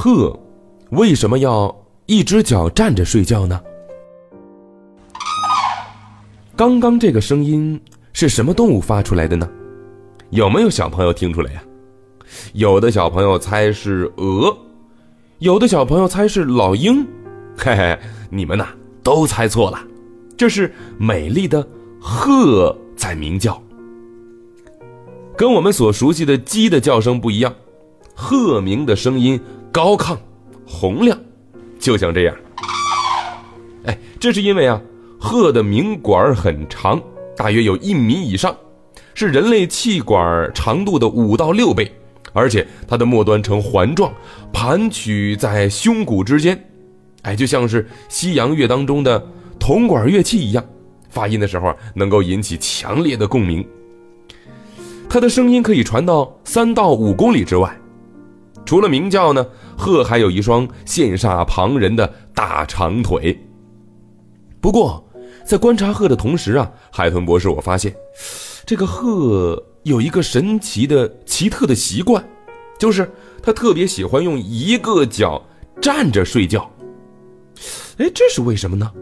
鹤为什么要一只脚站着睡觉呢？刚刚这个声音是什么动物发出来的呢？有没有小朋友听出来呀？有的小朋友猜是鹅，有的小朋友猜是老鹰，嘿嘿，你们呐都猜错了，这是美丽的鹤在鸣叫。跟我们所熟悉的鸡的叫声不一样，鹤鸣的声音高亢、洪亮，就像这样。哎，这是因为啊，鹤的鸣管很长，大约有一米以上，是人类气管长度的五到六倍，而且它的末端呈环状，盘曲在胸骨之间，哎，就像是西洋乐当中的铜管乐器一样，发音的时候，能够引起强烈的共鸣。它的声音可以传到三到五公里之外。除了鸣叫呢，鹤还有一双羡煞旁人的大长腿。不过，在观察鹤的同时啊，海豚博士，我发现，这个鹤有一个神奇的、奇特的习惯，就是它特别喜欢用一个脚站着睡觉。哎，这是为什么呢？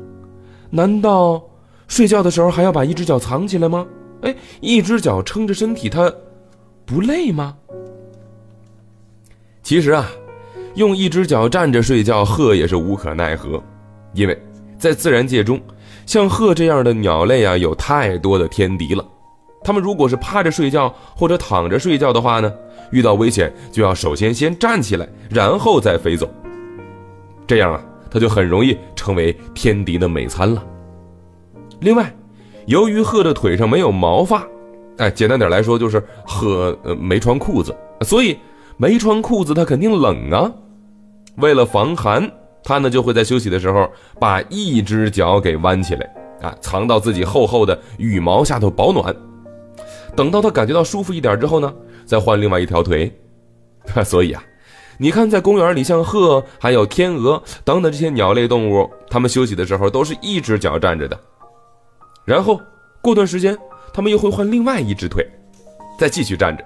难道睡觉的时候还要把一只脚藏起来吗？哎，一只脚撑着身体，它不累吗？其实啊，用一只脚站着睡觉，鹤也是无可奈何，因为在自然界中，像鹤这样的鸟类啊，有太多的天敌了。它们如果是趴着睡觉或者躺着睡觉的话呢，遇到危险就要首先先站起来，然后再飞走。这样啊，它就很容易成为天敌的美餐了。另外，由于鹤的腿上没有毛发，哎，简单点来说就是鹤呃没穿裤子，所以没穿裤子它肯定冷啊。为了防寒，它呢就会在休息的时候把一只脚给弯起来，啊，藏到自己厚厚的羽毛下头保暖。等到它感觉到舒服一点之后呢，再换另外一条腿。所以啊，你看在公园里，像鹤、还有天鹅等等这些鸟类动物，它们休息的时候都是一只脚站着的。然后过段时间，他们又会换另外一只腿，再继续站着。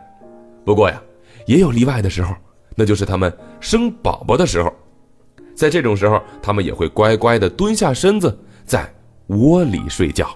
不过呀，也有例外的时候，那就是他们生宝宝的时候，在这种时候，他们也会乖乖的蹲下身子，在窝里睡觉。